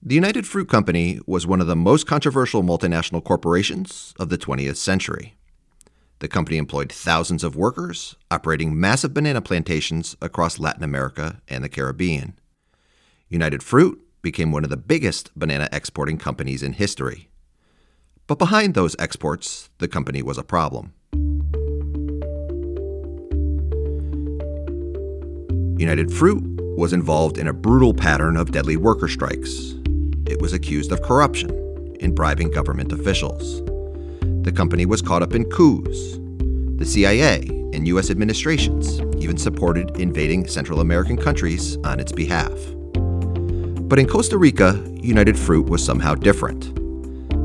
The United Fruit Company was one of the most controversial multinational corporations of the 20th century. The company employed thousands of workers, operating massive banana plantations across Latin America and the Caribbean. United Fruit became one of the biggest banana exporting companies in history. But behind those exports, the company was a problem. United Fruit was involved in a brutal pattern of deadly worker strikes, it was accused of corruption in bribing government officials. The company was caught up in coups. The CIA and U.S. administrations even supported invading Central American countries on its behalf. But in Costa Rica, United Fruit was somehow different.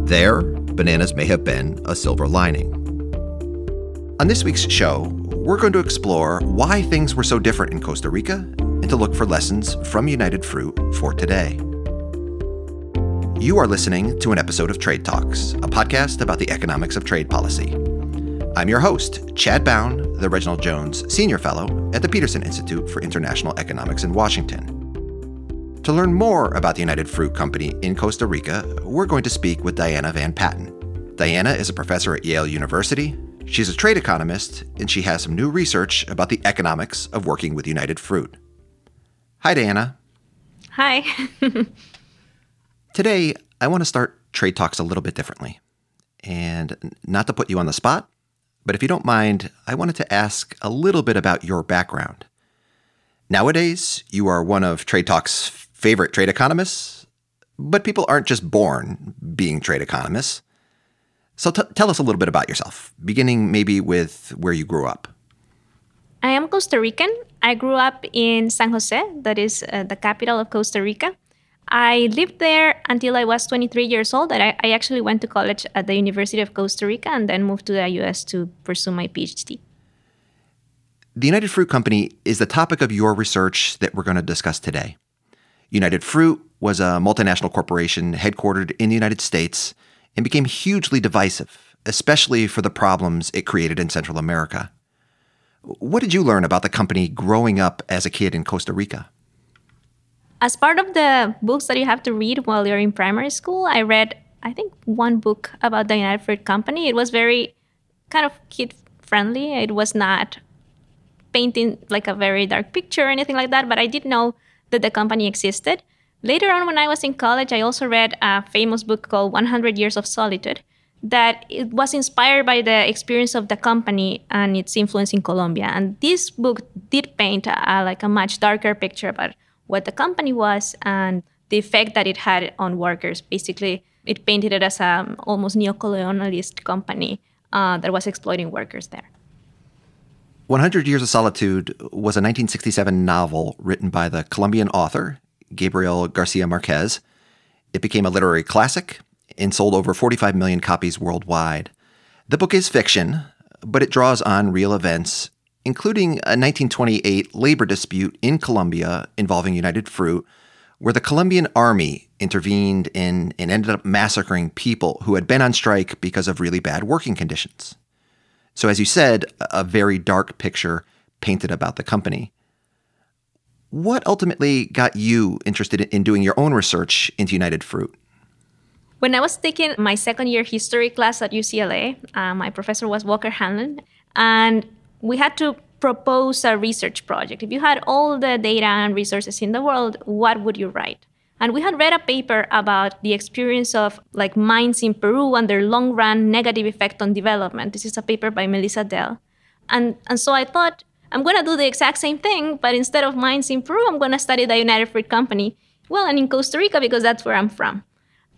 There, bananas may have been a silver lining. On this week's show, we're going to explore why things were so different in Costa Rica and to look for lessons from United Fruit for today. You are listening to an episode of Trade Talks, a podcast about the economics of trade policy. I'm your host, Chad Bown, the Reginald Jones Senior Fellow at the Peterson Institute for International Economics in Washington. To learn more about the United Fruit Company in Costa Rica, we're going to speak with Diana Van Patten. Diana is a professor at Yale University. She's a trade economist, and she has some new research about the economics of working with United Fruit. Hi, Diana. Hi. Today, I want to start trade talks a little bit differently. And not to put you on the spot, but if you don't mind, I wanted to ask a little bit about your background. Nowadays, you are one of Trade Talk's favorite trade economists, but people aren't just born being trade economists. So t- tell us a little bit about yourself, beginning maybe with where you grew up. I am Costa Rican. I grew up in San Jose, that is uh, the capital of Costa Rica. I lived there until I was 23 years old. I, I actually went to college at the University of Costa Rica and then moved to the US to pursue my PhD. The United Fruit Company is the topic of your research that we're going to discuss today. United Fruit was a multinational corporation headquartered in the United States and became hugely divisive, especially for the problems it created in Central America. What did you learn about the company growing up as a kid in Costa Rica? As part of the books that you have to read while you're in primary school, I read, I think, one book about the United Fruit Company. It was very kind of kid friendly. It was not painting like a very dark picture or anything like that, but I did know that the company existed. Later on, when I was in college, I also read a famous book called 100 Years of Solitude that it was inspired by the experience of the company and its influence in Colombia. And this book did paint a, like a much darker picture about what the company was and the effect that it had on workers. Basically, it painted it as an almost neo-colonialist company uh, that was exploiting workers there. 100 Years of Solitude was a 1967 novel written by the Colombian author Gabriel Garcia Marquez. It became a literary classic and sold over 45 million copies worldwide. The book is fiction, but it draws on real events including a 1928 labor dispute in Colombia involving United Fruit, where the Colombian army intervened in and ended up massacring people who had been on strike because of really bad working conditions. So, as you said, a very dark picture painted about the company. What ultimately got you interested in doing your own research into United Fruit? When I was taking my second year history class at UCLA, uh, my professor was Walker Hanlon, and we had to propose a research project. If you had all the data and resources in the world, what would you write? And we had read a paper about the experience of like mines in Peru and their long run negative effect on development. This is a paper by Melissa Dell. And, and so I thought, I'm to do the exact same thing, but instead of mines in Peru, I'm to study the United Fruit Company. Well, and in Costa Rica because that's where I'm from.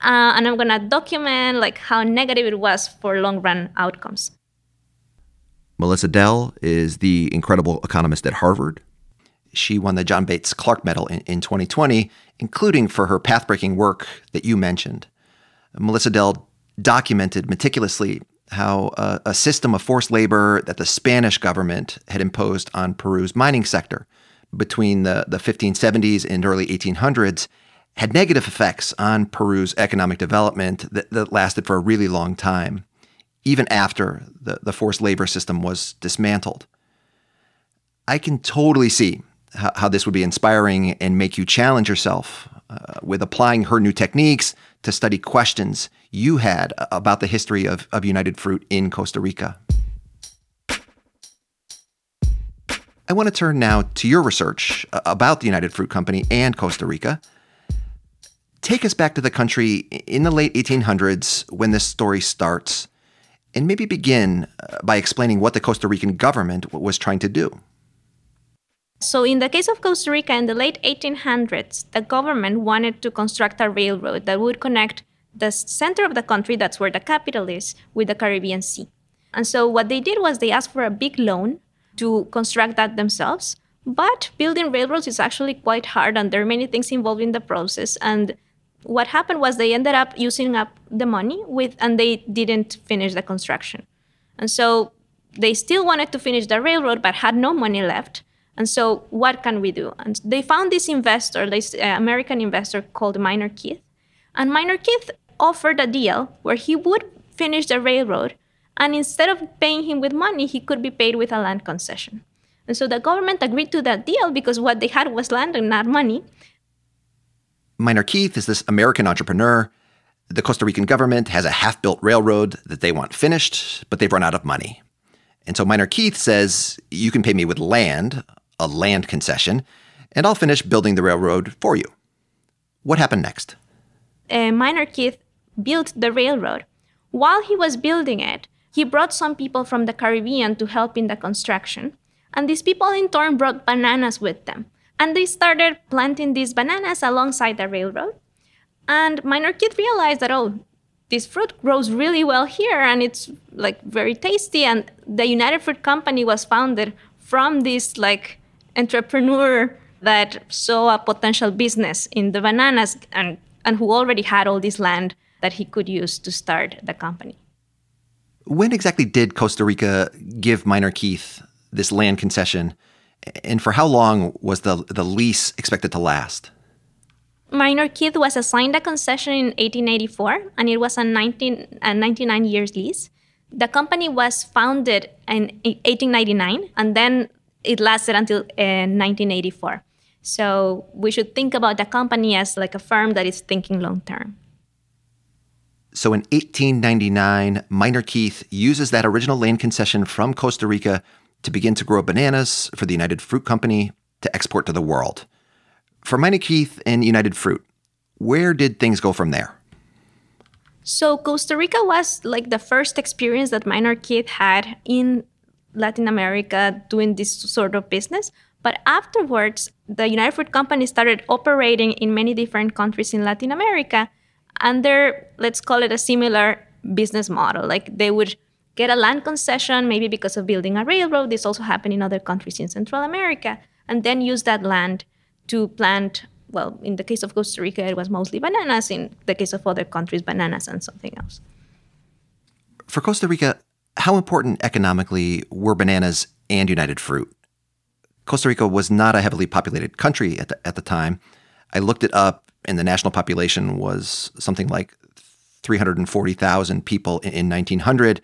Uh, and I'm to document like how negative it was for long run outcomes. Melissa Dell is the incredible economist at Harvard. She won the John Bates Clark Medal in, in 2020, including for her pathbreaking work that you mentioned. Melissa Dell documented meticulously how uh, a system of forced labor that the Spanish government had imposed on Peru's mining sector between the, the 1570s and early 1800s had negative effects on Peru's economic development that, that lasted for a really long time even after the, the forced labor system was dismantled. I can totally see how, how this would be inspiring and make you challenge yourself uh, with applying her new techniques to study questions you had about the history of, of United Fruit in Costa Rica. I want to turn now to your research uh, about the United Fruit Company and Costa Rica. Take us back to the country in the late 1800s when this story starts, and maybe begin uh, by explaining what the Costa Rican government was trying to do. So, in the case of Costa Rica in the late 1800s, the government wanted to construct a railroad that would connect the center of the country, that's where the capital is, with the Caribbean Sea. And so, what they did was they asked for a big loan to construct that themselves. But building railroads is actually quite hard, and there are many things involved in the process. And what happened was they ended up using up the money with, and they didn't finish the construction. And so they still wanted to finish the railroad, but had no money left. And so, what can we do? And they found this investor, this uh, American investor called Minor Keith. And Minor Keith offered a deal where he would finish the railroad and instead of paying him with money, he could be paid with a land concession. And so the government agreed to that deal because what they had was land and not money. Minor Keith is this American entrepreneur. The Costa Rican government has a half built railroad that they want finished, but they've run out of money. And so Minor Keith says, You can pay me with land, a land concession, and I'll finish building the railroad for you. What happened next? Uh, Minor Keith built the railroad. While he was building it, he brought some people from the Caribbean to help in the construction. And these people in turn brought bananas with them. And they started planting these bananas alongside the railroad. And Minor Keith realized that, oh, this fruit grows really well here and it's like very tasty. And the United Fruit Company was founded from this like entrepreneur that saw a potential business in the bananas and, and who already had all this land that he could use to start the company. When exactly did Costa Rica give Minor Keith this land concession, and for how long was the, the lease expected to last? Minor Keith was assigned a concession in 1884, and it was a, 19, a 99 years lease. The company was founded in 1899, and then it lasted until uh, 1984. So we should think about the company as like a firm that is thinking long term. So in 1899, Minor Keith uses that original land concession from Costa Rica to begin to grow bananas for the United Fruit Company to export to the world. For Minor Keith and United Fruit, where did things go from there? So Costa Rica was like the first experience that Minor Keith had in Latin America doing this sort of business. But afterwards, the United Fruit Company started operating in many different countries in Latin America under let's call it a similar business model like they would get a land concession maybe because of building a railroad. This also happened in other countries in central america. And then use that land to plant well in the case of costa rica it was mostly bananas. In the case of other countries bananas and something else. For costa rica how important economically were bananas and united fruit? Costa rica was not a heavily populated country at the, at the time. I looked it up and the national population was something like 340,000 people in 1900,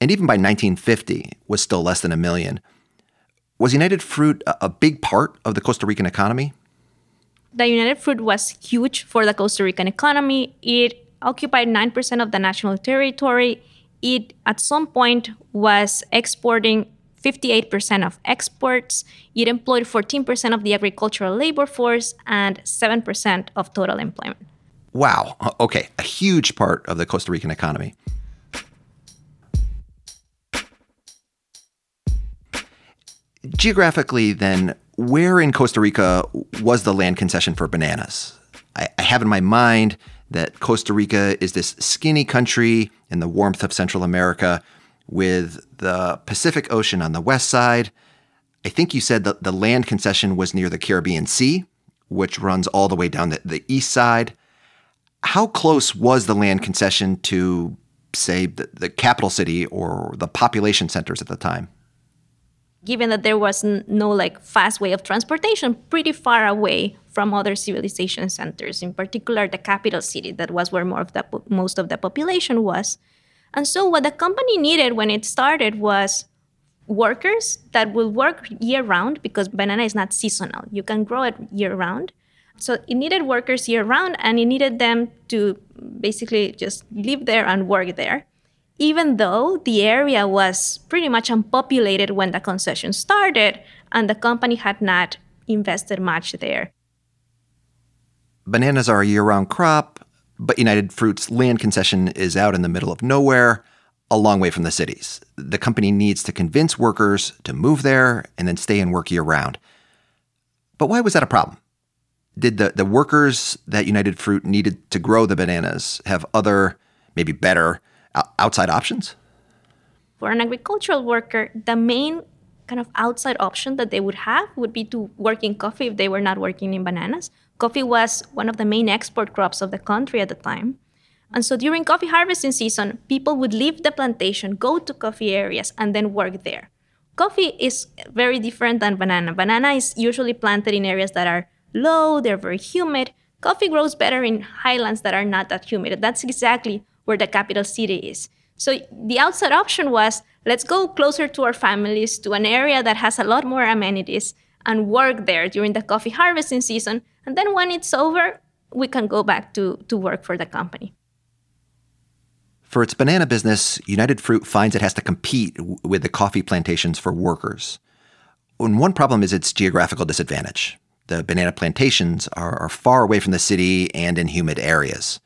and even by 1950 was still less than a million. Was United Fruit a big part of the Costa Rican economy? The United Fruit was huge for the Costa Rican economy. It occupied 9% of the national territory. It, at some point, was exporting 58% of exports. It employed 14% of the agricultural labor force and 7% of total employment. Wow. Okay. A huge part of the Costa Rican economy. Geographically, then, where in Costa Rica was the land concession for bananas? I, I have in my mind that Costa Rica is this skinny country in the warmth of Central America with the Pacific Ocean on the west side. I think you said that the land concession was near the Caribbean Sea, which runs all the way down the, the east side. How close was the land concession to, say, the, the capital city or the population centers at the time? Given that there was no like fast way of transportation, pretty far away from other civilization centers, in particular the capital city, that was where more of the most of the population was. And so, what the company needed when it started was workers that will work year round because banana is not seasonal. You can grow it year round. So it needed workers year round and it needed them to basically just live there and work there. Even though the area was pretty much unpopulated when the concession started and the company had not invested much there. Bananas are a year round crop, but United Fruit's land concession is out in the middle of nowhere, a long way from the cities. The company needs to convince workers to move there and then stay and work year round. But why was that a problem? Did the, the workers that United Fruit needed to grow the bananas have other, maybe better, outside options? For an agricultural worker, the main kind of outside option that they would have would be to work in coffee if they were not working in bananas. Coffee was one of the main export crops of the country at the time. And so during coffee harvesting season, people would leave the plantation, go to coffee areas, and then work there. Coffee is very different than banana. Banana is usually planted in areas that are low, they're very humid. Coffee grows better in highlands that are not that humid. That's exactly where the capital city is. So the outside option was let's go closer to our families to an area that has a lot more amenities and work there during the coffee harvesting season. And then when it's over, we can go back to, to work for the company. For its banana business, United Fruit finds it has to compete with the coffee plantations for workers. And one problem is its geographical disadvantage. The banana plantations are, are far away from the city and in humid areas.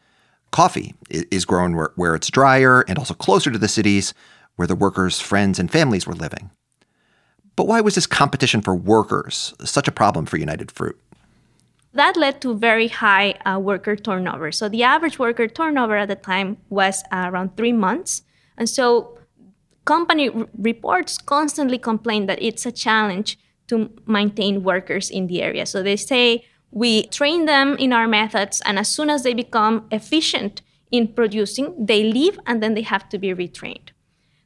Coffee is grown where, where it's drier and also closer to the cities where the workers' friends and families were living. But why was this competition for workers such a problem for United Fruit? That led to very high uh, worker turnover. So the average worker turnover at the time was uh, around three months. And so company r- reports constantly complain that it's a challenge to maintain workers in the area. So they say we train them in our methods, and as soon as they become efficient in producing, they leave and then they have to be retrained.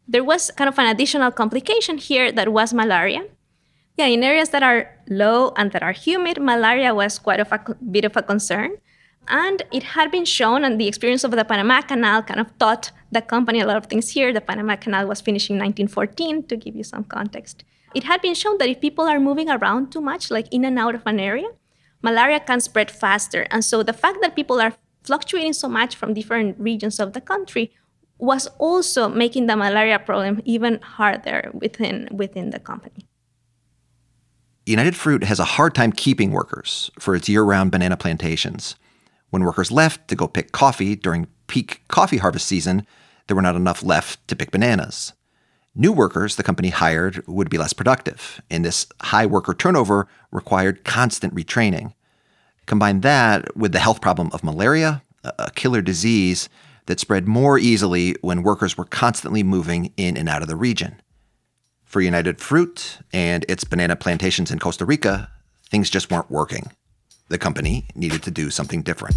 There was kind of an additional complication here that was malaria. Yeah, in areas that are low and that are humid, malaria was quite of a bit of a concern. And it had been shown, and the experience of the Panama Canal kind of taught the company a lot of things here. The Panama Canal was finished in 1914, to give you some context. It had been shown that if people are moving around too much, like in and out of an area, malaria can spread faster. And so the fact that people are fluctuating so much from different regions of the country was also making the malaria problem even harder within, within the company. United Fruit has a hard time keeping workers for its year round banana plantations. When workers left to go pick coffee during peak coffee harvest season, there were not enough left to pick bananas. New workers the company hired would be less productive, and this high worker turnover required constant retraining. Combine that with the health problem of malaria, a killer disease that spread more easily when workers were constantly moving in and out of the region. For United Fruit and its banana plantations in Costa Rica, things just weren't working. The company needed to do something different.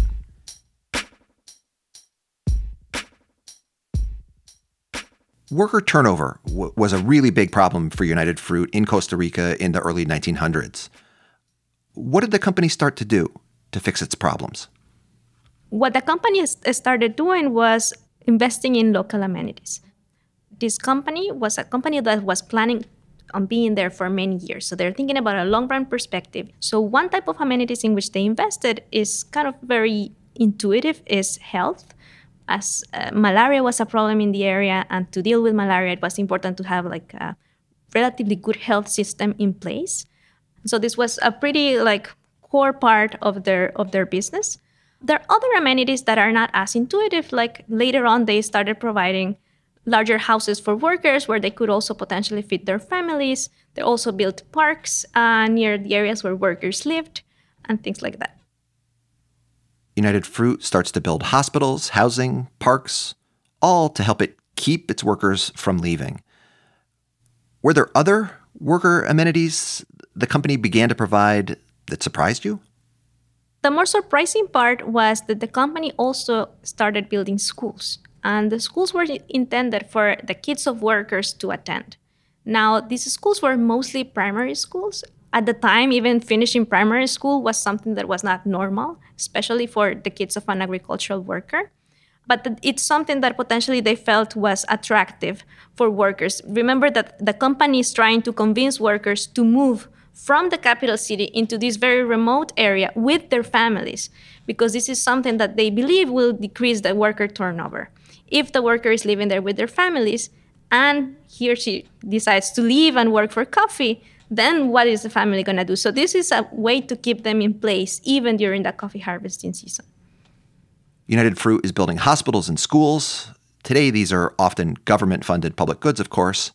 Worker turnover w- was a really big problem for United Fruit in Costa Rica in the early 1900s. What did the company start to do to fix its problems? What the company started doing was investing in local amenities. This company was a company that was planning on being there for many years. So they're thinking about a long run perspective. So one type of amenities in which they invested is kind of very intuitive is health as uh, malaria was a problem in the area, and to deal with malaria, it was important to have like a relatively good health system in place. So this was a pretty like core part of their of their business. There are other amenities that are not as intuitive. Like later on, they started providing larger houses for workers where they could also potentially feed their families. They also built parks uh, near the areas where workers lived and things like that. United Fruit starts to build hospitals, housing, parks, all to help it keep its workers from leaving. Were there other worker amenities the company began to provide that surprised you? The more surprising part was that the company also started building schools, and the schools were intended for the kids of workers to attend. Now, these schools were mostly primary schools, at the time, even finishing primary school was something that was not normal, especially for the kids of an agricultural worker. But it's something that potentially they felt was attractive for workers. Remember that the company is trying to convince workers to move from the capital city into this very remote area with their families because this is something that they believe will decrease the worker turnover. If the worker is living there with their families and he or she decides to leave and work for coffee, then what is the family going to do? So, this is a way to keep them in place even during the coffee harvesting season. United Fruit is building hospitals and schools. Today, these are often government funded public goods, of course.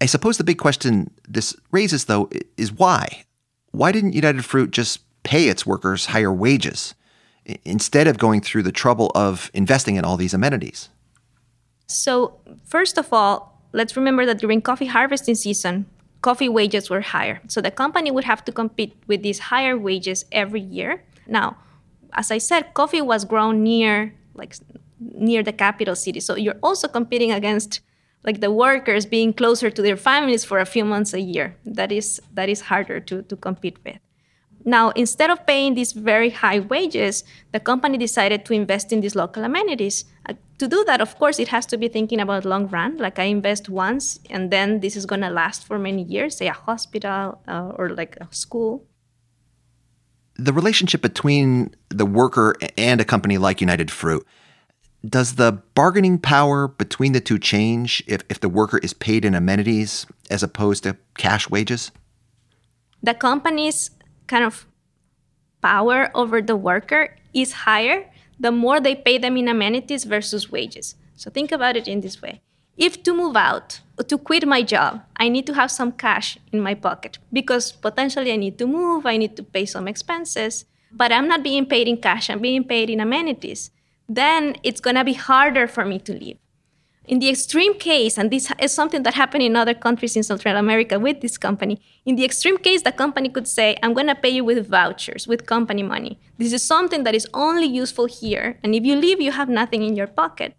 I suppose the big question this raises, though, is why? Why didn't United Fruit just pay its workers higher wages instead of going through the trouble of investing in all these amenities? So, first of all, let's remember that during coffee harvesting season, coffee wages were higher. So the company would have to compete with these higher wages every year. Now, as I said, coffee was grown near like near the capital city. So you're also competing against like the workers being closer to their families for a few months a year. That is that is harder to, to compete with. Now, instead of paying these very high wages, the company decided to invest in these local amenities. Uh, to do that, of course, it has to be thinking about long run. Like I invest once, and then this is going to last for many years, say a hospital uh, or like a school. The relationship between the worker and a company like United Fruit does the bargaining power between the two change if, if the worker is paid in amenities as opposed to cash wages? The company's kind of power over the worker is higher the more they pay them in amenities versus wages. So think about it in this way. If to move out, to quit my job, I need to have some cash in my pocket because potentially I need to move, I need to pay some expenses, but I'm not being paid in cash, I'm being paid in amenities. Then it's gonna be harder for me to leave. In the extreme case, and this is something that happened in other countries in Central America with this company, in the extreme case, the company could say, I'm going to pay you with vouchers, with company money. This is something that is only useful here. And if you leave, you have nothing in your pocket.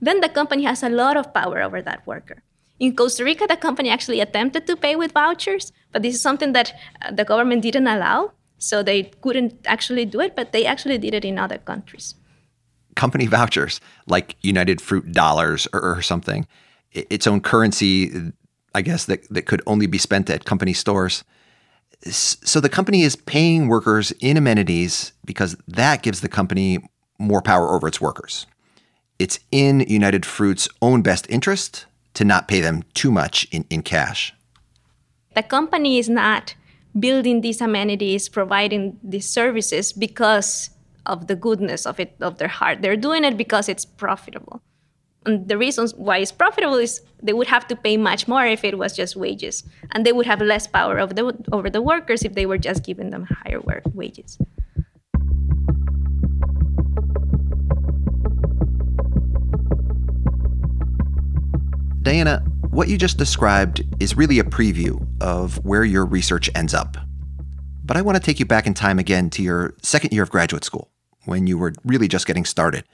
Then the company has a lot of power over that worker. In Costa Rica, the company actually attempted to pay with vouchers, but this is something that uh, the government didn't allow. So they couldn't actually do it, but they actually did it in other countries company vouchers like United Fruit dollars or, or something, its own currency, I guess, that, that could only be spent at company stores. So the company is paying workers in amenities because that gives the company more power over its workers. It's in United Fruit's own best interest to not pay them too much in, in cash. The company is not building these amenities, providing these services because of the goodness of it of their heart. They're doing it because it's profitable. And the reasons why it's profitable is they would have to pay much more if it was just wages, and they would have less power over the over the workers if they were just giving them higher wages. Diana, what you just described is really a preview of where your research ends up. But I want to take you back in time again to your second year of graduate school when you were really just getting started.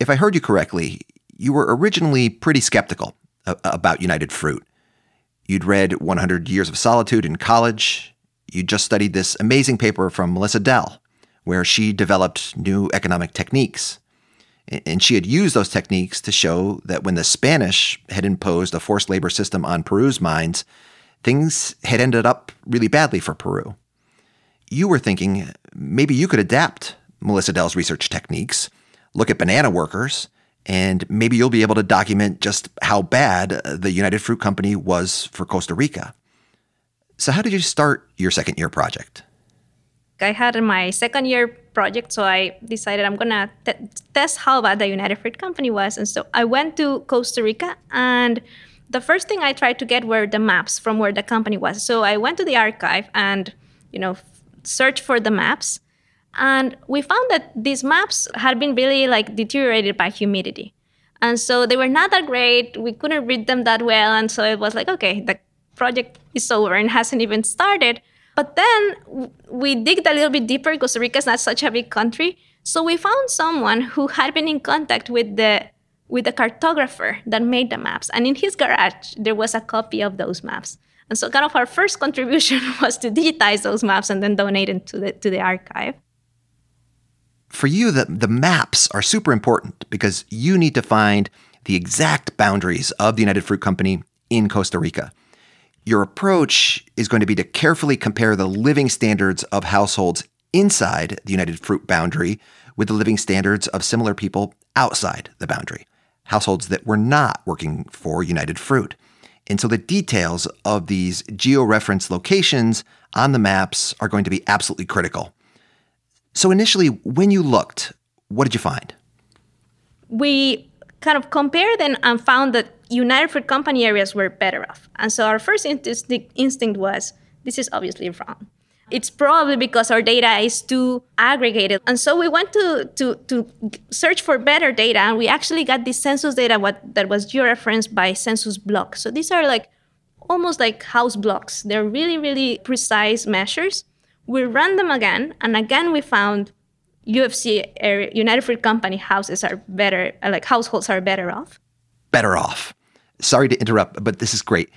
If I heard you correctly, you were originally pretty skeptical about United Fruit. You'd read 100 Years of Solitude in college. You'd just studied this amazing paper from Melissa Dell, where she developed new economic techniques. And she had used those techniques to show that when the Spanish had imposed a forced labor system on Peru's mines, things had ended up really badly for Peru. You were thinking maybe you could adapt Melissa Dell's research techniques, look at banana workers, and maybe you'll be able to document just how bad uh, the United Fruit Company was for Costa Rica. So, how did you start your second year project? I had my second year project, so I decided I'm gonna t- test how bad the United Fruit Company was. And so I went to Costa Rica, and the first thing I tried to get were the maps from where the company was. So I went to the archive and, you know, searched for the maps. And we found that these maps had been really like deteriorated by humidity. And so they were not that great. We couldn't read them that well. And so it was like, okay, the project is over and hasn't even started. But then we digged a little bit deeper. Costa Rica is not such a big country. So we found someone who had been in contact with the with the cartographer that made the maps. And in his garage, there was a copy of those maps. And so kind of our first contribution was to digitize those maps and then donate them to the to the archive for you, the, the maps are super important because you need to find the exact boundaries of the United Fruit Company in Costa Rica. Your approach is going to be to carefully compare the living standards of households inside the United Fruit boundary with the living standards of similar people outside the boundary, households that were not working for United Fruit. And so the details of these georeference locations on the maps are going to be absolutely critical. So initially, when you looked, what did you find? We kind of compared and, and found that United Fruit Company areas were better off. And so our first instinct was this is obviously wrong. It's probably because our data is too aggregated. And so we went to, to, to search for better data, and we actually got this census data what, that was georeferenced by census blocks. So these are like almost like house blocks. They're really, really precise measures. We ran them again, and again we found UFC United Fruit Company houses are better, like households are better off. Better off. Sorry to interrupt, but this is great.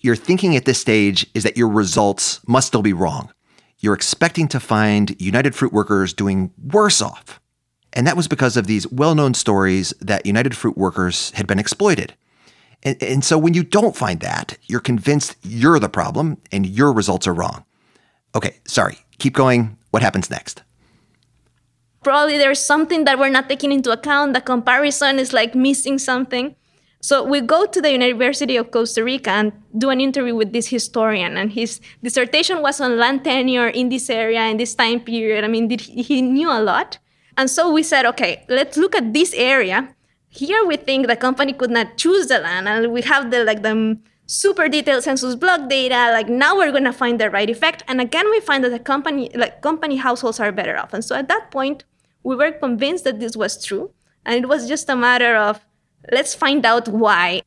Your thinking at this stage is that your results must still be wrong. You're expecting to find United Fruit workers doing worse off. And that was because of these well known stories that United Fruit workers had been exploited. And, and so when you don't find that, you're convinced you're the problem and your results are wrong. Okay, sorry. Keep going. What happens next? Probably there's something that we're not taking into account. The comparison is like missing something. So we go to the University of Costa Rica and do an interview with this historian, and his dissertation was on land tenure in this area in this time period. I mean, he knew a lot. And so we said, okay, let's look at this area. Here we think the company could not choose the land, and we have the like the super detailed census block data. Like now we're gonna find the right effect. And again, we find that the company like company households are better off. And so at that point, we were convinced that this was true, and it was just a matter of Let's find out why.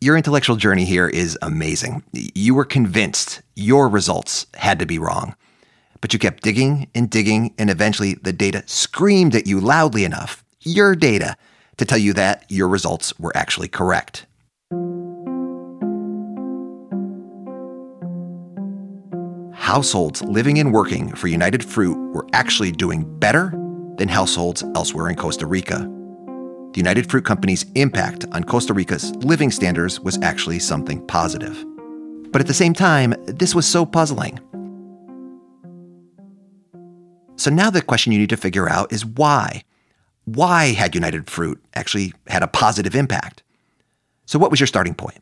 Your intellectual journey here is amazing. You were convinced your results had to be wrong. But you kept digging and digging, and eventually the data screamed at you loudly enough, your data, to tell you that your results were actually correct. Households living and working for United Fruit were actually doing better than households elsewhere in Costa Rica the United Fruit Company's impact on Costa Rica's living standards was actually something positive. But at the same time, this was so puzzling. So now the question you need to figure out is why? Why had United Fruit actually had a positive impact? So what was your starting point?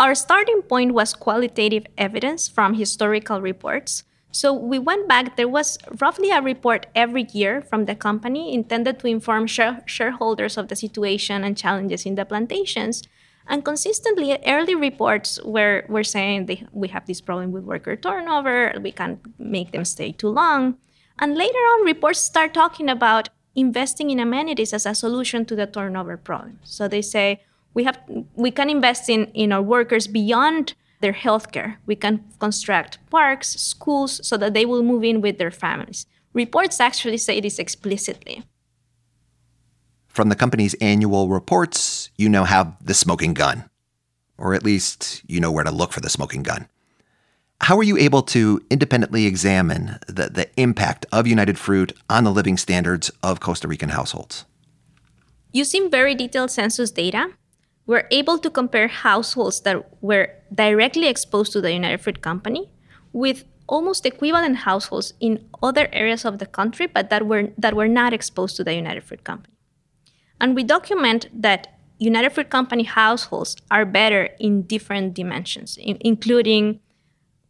Our starting point was qualitative evidence from historical reports so we went back. There was roughly a report every year from the company intended to inform share- shareholders of the situation and challenges in the plantations. And consistently, early reports were, were saying they, we have this problem with worker turnover, we can't make them stay too long. And later on, reports start talking about investing in amenities as a solution to the turnover problem. So they say we have we can invest in, in our workers beyond their healthcare. We can construct parks, schools, so that they will move in with their families. Reports actually say this explicitly. From the company's annual reports, you now have the smoking gun, or at least you know where to look for the smoking gun. How are you able to independently examine the, the impact of United Fruit on the living standards of Costa Rican households? Using very detailed census data, we're able to compare households that were directly exposed to the United Fruit Company with almost equivalent households in other areas of the country, but that were, that were not exposed to the United Fruit Company. And we document that United Fruit Company households are better in different dimensions, in, including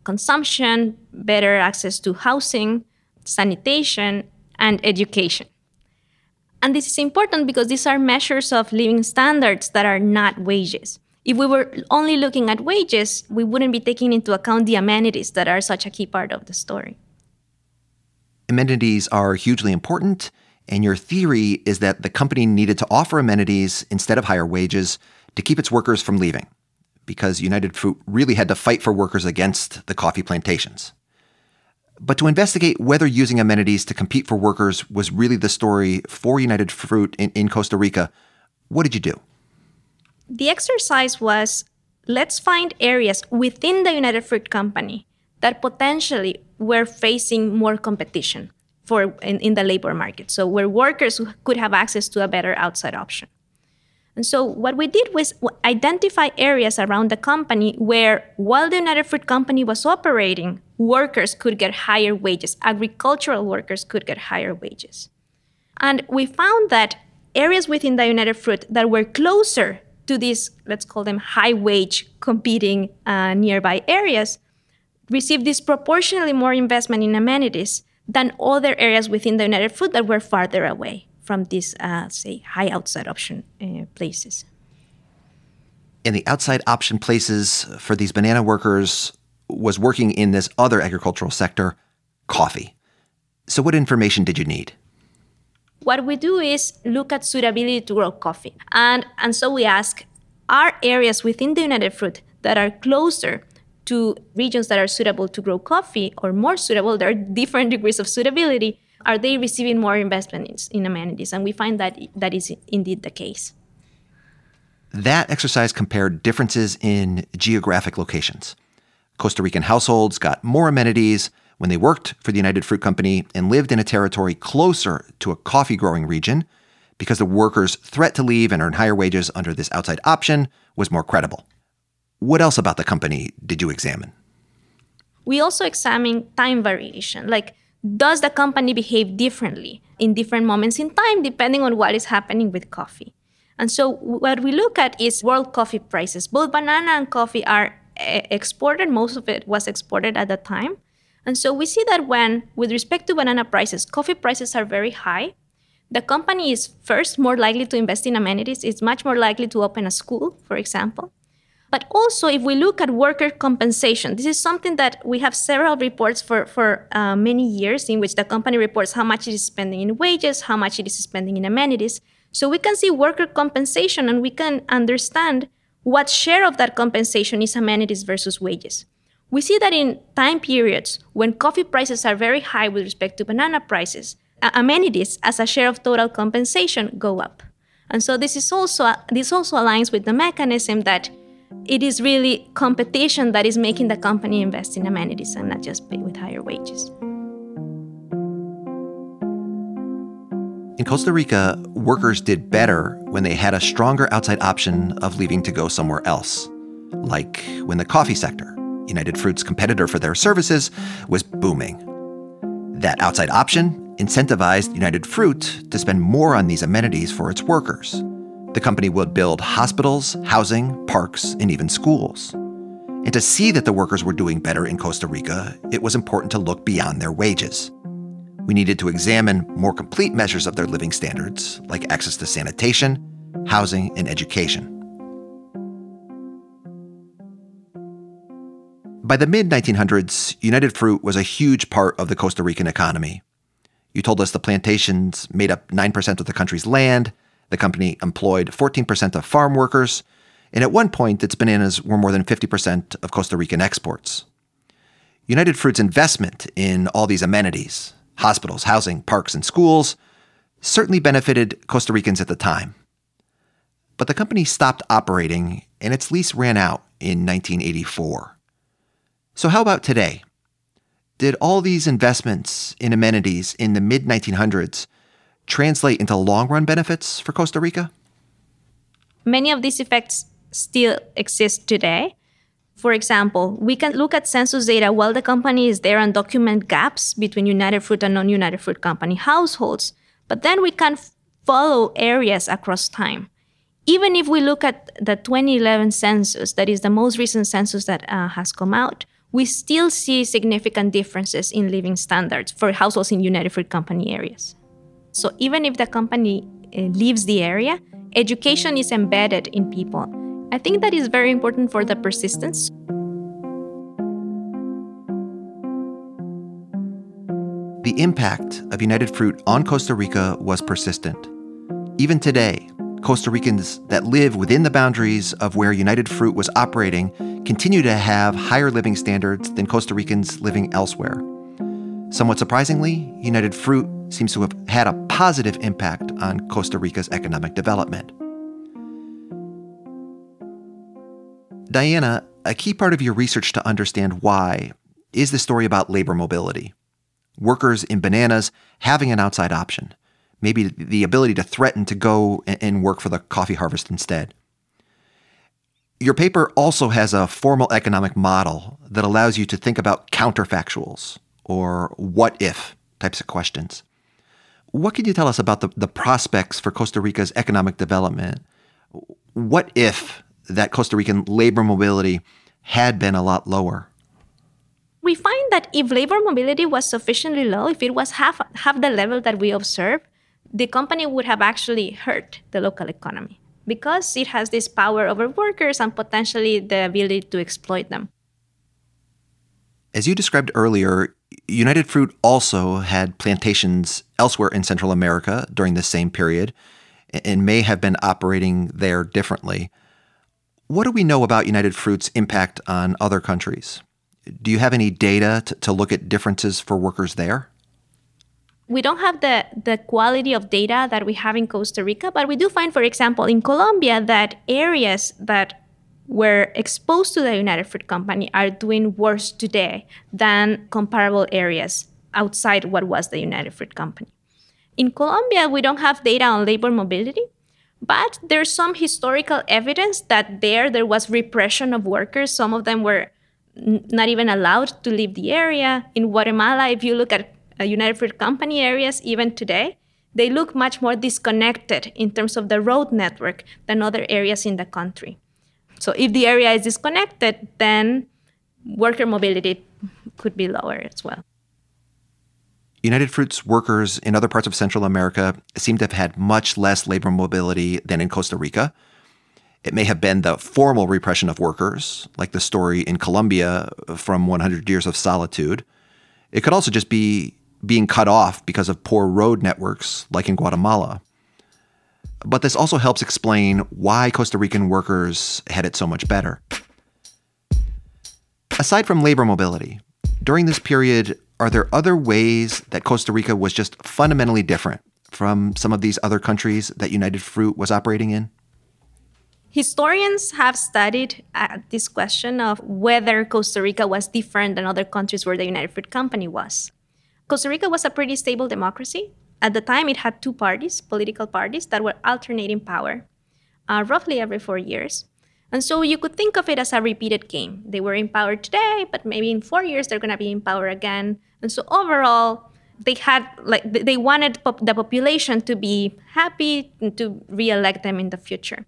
consumption, better access to housing, sanitation, and education. And this is important because these are measures of living standards that are not wages. If we were only looking at wages, we wouldn't be taking into account the amenities that are such a key part of the story. Amenities are hugely important, and your theory is that the company needed to offer amenities instead of higher wages to keep its workers from leaving, because United Fruit really had to fight for workers against the coffee plantations. But to investigate whether using amenities to compete for workers was really the story for United Fruit in, in Costa Rica, what did you do? The exercise was let's find areas within the United Fruit Company that potentially were facing more competition for in, in the labor market. So where workers could have access to a better outside option. And so what we did was identify areas around the company where, while the United Fruit Company was operating, workers could get higher wages, agricultural workers could get higher wages. And we found that areas within the United Fruit that were closer to these, let's call them high wage competing uh, nearby areas, received disproportionately more investment in amenities than other areas within the United Fruit that were farther away from these, uh, say, high outside option uh, places. And the outside option places for these banana workers was working in this other agricultural sector, coffee. So, what information did you need? What we do is look at suitability to grow coffee. And, and so we ask are areas within the United Fruit that are closer to regions that are suitable to grow coffee or more suitable, there are different degrees of suitability. Are they receiving more investment in amenities? And we find that that is indeed the case. That exercise compared differences in geographic locations. Costa Rican households got more amenities when they worked for the United Fruit Company and lived in a territory closer to a coffee growing region because the workers' threat to leave and earn higher wages under this outside option was more credible. What else about the company did you examine? We also examine time variation. Like, does the company behave differently in different moments in time depending on what is happening with coffee? And so, what we look at is world coffee prices. Both banana and coffee are eh, exported, most of it was exported at the time. And so, we see that when, with respect to banana prices, coffee prices are very high, the company is first more likely to invest in amenities, it's much more likely to open a school, for example. But also, if we look at worker compensation, this is something that we have several reports for, for uh, many years in which the company reports how much it is spending in wages, how much it is spending in amenities. So we can see worker compensation and we can understand what share of that compensation is amenities versus wages. We see that in time periods when coffee prices are very high with respect to banana prices, amenities as a share of total compensation go up. And so this is also this also aligns with the mechanism that it is really competition that is making the company invest in amenities and not just pay with higher wages. In Costa Rica, workers did better when they had a stronger outside option of leaving to go somewhere else, like when the coffee sector, United Fruit's competitor for their services, was booming. That outside option incentivized United Fruit to spend more on these amenities for its workers. The company would build hospitals, housing, parks, and even schools. And to see that the workers were doing better in Costa Rica, it was important to look beyond their wages. We needed to examine more complete measures of their living standards, like access to sanitation, housing, and education. By the mid 1900s, United Fruit was a huge part of the Costa Rican economy. You told us the plantations made up 9% of the country's land, the company employed 14% of farm workers, and at one point, its bananas were more than 50% of Costa Rican exports. United Fruit's investment in all these amenities hospitals, housing, parks, and schools certainly benefited Costa Ricans at the time. But the company stopped operating and its lease ran out in 1984. So, how about today? Did all these investments in amenities in the mid 1900s translate into long run benefits for Costa Rica? Many of these effects still exist today. For example, we can look at census data while the company is there and document gaps between United Fruit and non United Fruit Company households, but then we can follow areas across time. Even if we look at the 2011 census, that is the most recent census that uh, has come out, we still see significant differences in living standards for households in United Fruit Company areas. So even if the company uh, leaves the area, education is embedded in people. I think that is very important for the persistence. The impact of United Fruit on Costa Rica was persistent. Even today, Costa Ricans that live within the boundaries of where United Fruit was operating continue to have higher living standards than Costa Ricans living elsewhere. Somewhat surprisingly, United Fruit seems to have had a positive impact on Costa Rica's economic development. Diana, a key part of your research to understand why is the story about labor mobility. Workers in bananas having an outside option, maybe the ability to threaten to go and work for the coffee harvest instead. Your paper also has a formal economic model that allows you to think about counterfactuals or what if types of questions. What can you tell us about the, the prospects for Costa Rica's economic development? What if that Costa Rican labor mobility had been a lot lower? We find that if labor mobility was sufficiently low, if it was half, half the level that we observe, the company would have actually hurt the local economy because it has this power over workers and potentially the ability to exploit them. As you described earlier, United Fruit also had plantations elsewhere in Central America during the same period and may have been operating there differently. What do we know about United Fruit's impact on other countries? Do you have any data to, to look at differences for workers there? we don't have the, the quality of data that we have in Costa Rica, but we do find, for example, in Colombia, that areas that were exposed to the United Fruit Company are doing worse today than comparable areas outside what was the United Fruit Company. In Colombia, we don't have data on labor mobility, but there's some historical evidence that there there was repression of workers. Some of them were n- not even allowed to leave the area. In Guatemala, if you look at uh, United Fruit Company areas, even today, they look much more disconnected in terms of the road network than other areas in the country. So if the area is disconnected, then worker mobility could be lower as well. United Fruit's workers in other parts of Central America seem to have had much less labor mobility than in Costa Rica. It may have been the formal repression of workers, like the story in Colombia from 100 Years of Solitude. It could also just be being cut off because of poor road networks, like in Guatemala. But this also helps explain why Costa Rican workers had it so much better. Aside from labor mobility, during this period, are there other ways that Costa Rica was just fundamentally different from some of these other countries that United Fruit was operating in? Historians have studied uh, this question of whether Costa Rica was different than other countries where the United Fruit Company was. Costa Rica was a pretty stable democracy. At the time, it had two parties, political parties, that were alternating power uh, roughly every four years. And so you could think of it as a repeated game. They were in power today, but maybe in four years they're going to be in power again. And so overall, they had like they wanted pop- the population to be happy to re-elect them in the future.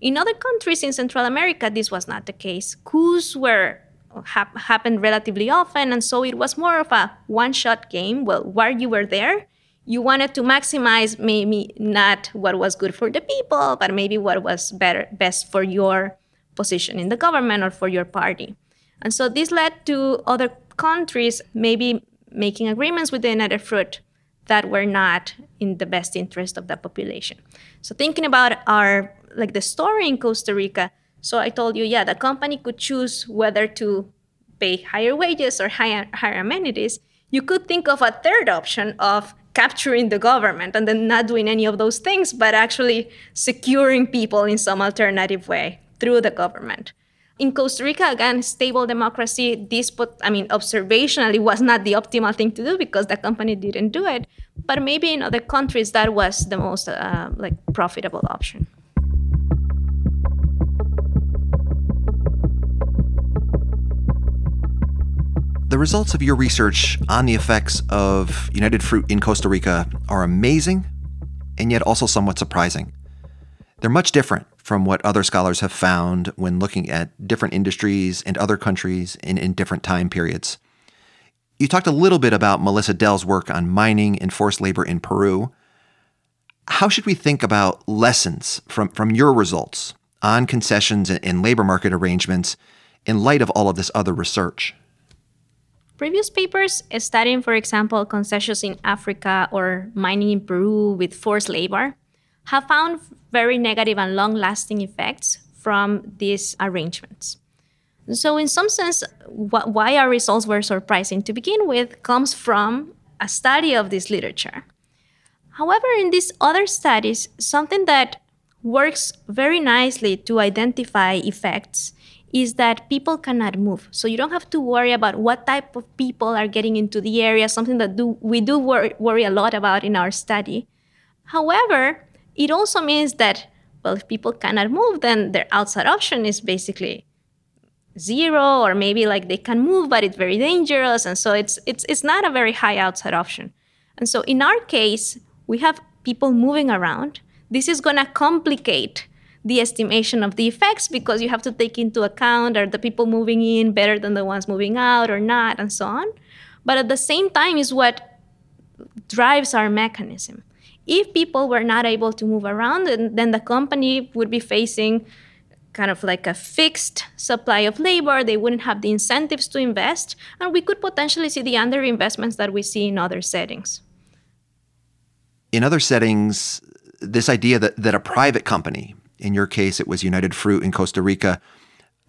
In other countries in Central America, this was not the case. Coups were ha- happened relatively often, and so it was more of a one-shot game. Well, while you were there, you wanted to maximize maybe not what was good for the people, but maybe what was better best for your position in the government or for your party. And so this led to other countries maybe making agreements with the United Fruit that were not in the best interest of the population. So thinking about our like the story in Costa Rica, so I told you, yeah, the company could choose whether to pay higher wages or higher, higher amenities. You could think of a third option of capturing the government and then not doing any of those things, but actually securing people in some alternative way through the government. In Costa Rica, again, stable democracy, this, put, I mean, observationally was not the optimal thing to do because the company didn't do it. But maybe in other countries, that was the most uh, like profitable option. The results of your research on the effects of United Fruit in Costa Rica are amazing and yet also somewhat surprising. They're much different from what other scholars have found when looking at different industries and other countries in, in different time periods. You talked a little bit about Melissa Dell's work on mining and forced labor in Peru. How should we think about lessons from, from your results on concessions and, and labor market arrangements in light of all of this other research? Previous papers studying, for example, concessions in Africa or mining in Peru with forced labor have found very negative and long lasting effects from these arrangements. So, in some sense, wh- why our results were surprising to begin with comes from a study of this literature. However, in these other studies, something that works very nicely to identify effects is that people cannot move. So you don't have to worry about what type of people are getting into the area, something that do, we do worry, worry a lot about in our study. However, it also means that, well, if people cannot move, then their outside option is basically zero, or maybe like they can move, but it's very dangerous. And so it's, it's, it's not a very high outside option. And so in our case, we have people moving around. This is going to complicate the estimation of the effects because you have to take into account are the people moving in better than the ones moving out or not, and so on. But at the same time, is what drives our mechanism. If people were not able to move around, then the company would be facing kind of like a fixed supply of labor. They wouldn't have the incentives to invest, and we could potentially see the underinvestments that we see in other settings. In other settings, this idea that, that a private company, in your case, it was United Fruit in Costa Rica,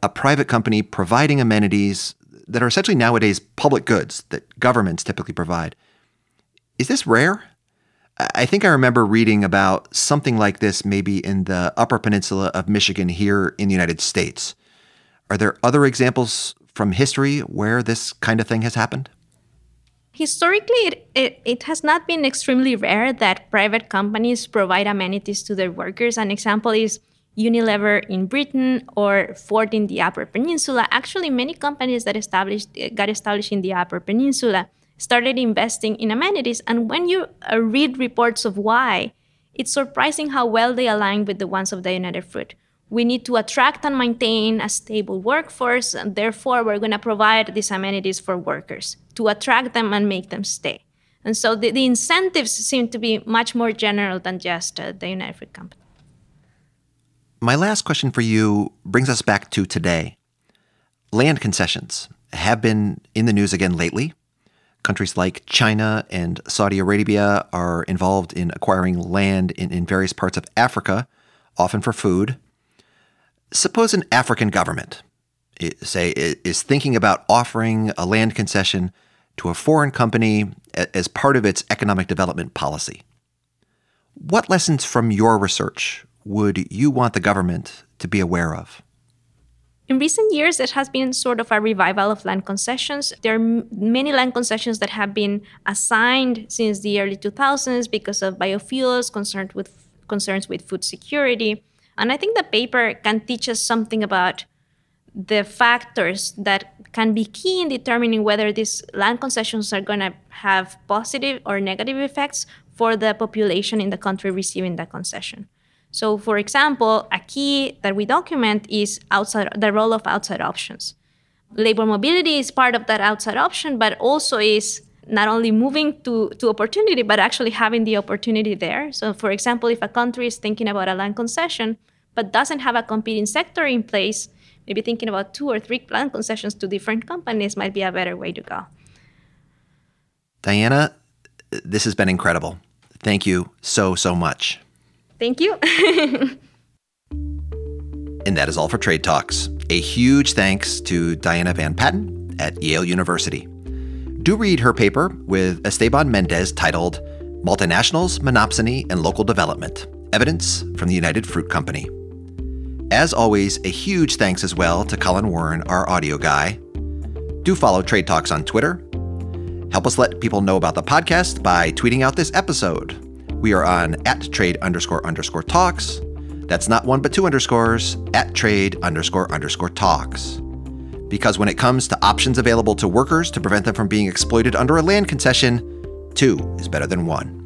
a private company providing amenities that are essentially nowadays public goods that governments typically provide. Is this rare? I think I remember reading about something like this maybe in the Upper Peninsula of Michigan here in the United States. Are there other examples from history where this kind of thing has happened? Historically, it, it, it, has not been extremely rare that private companies provide amenities to their workers. An example is Unilever in Britain or Ford in the Upper Peninsula. Actually, many companies that established got established in the Upper Peninsula started investing in amenities. And when you uh, read reports of why, it's surprising how well they align with the ones of the United Fruit. We need to attract and maintain a stable workforce, and therefore, we're going to provide these amenities for workers to attract them and make them stay. And so the, the incentives seem to be much more general than just uh, the United Fruit Company. My last question for you brings us back to today. Land concessions have been in the news again lately. Countries like China and Saudi Arabia are involved in acquiring land in, in various parts of Africa, often for food. Suppose an African government, say, is thinking about offering a land concession to a foreign company as part of its economic development policy. What lessons from your research would you want the government to be aware of? In recent years, there has been sort of a revival of land concessions. There are many land concessions that have been assigned since the early 2000s because of biofuels, concerned with concerns with food security. And I think the paper can teach us something about the factors that can be key in determining whether these land concessions are going to have positive or negative effects for the population in the country receiving the concession. So, for example, a key that we document is outside the role of outside options. Labor mobility is part of that outside option, but also is not only moving to, to opportunity, but actually having the opportunity there. So, for example, if a country is thinking about a land concession, but doesn't have a competing sector in place, maybe thinking about two or three land concessions to different companies might be a better way to go. Diana, this has been incredible. Thank you so, so much. Thank you. and that is all for Trade Talks. A huge thanks to Diana Van Patten at Yale University. Do read her paper with Esteban Mendez titled Multinationals, Monopsony, and Local Development Evidence from the United Fruit Company. As always, a huge thanks as well to Colin Warren, our audio guy. Do follow Trade Talks on Twitter. Help us let people know about the podcast by tweeting out this episode we are on at trade underscore underscore talks. That's not one but two underscores at trade underscore underscore talks. Because when it comes to options available to workers to prevent them from being exploited under a land concession, two is better than one.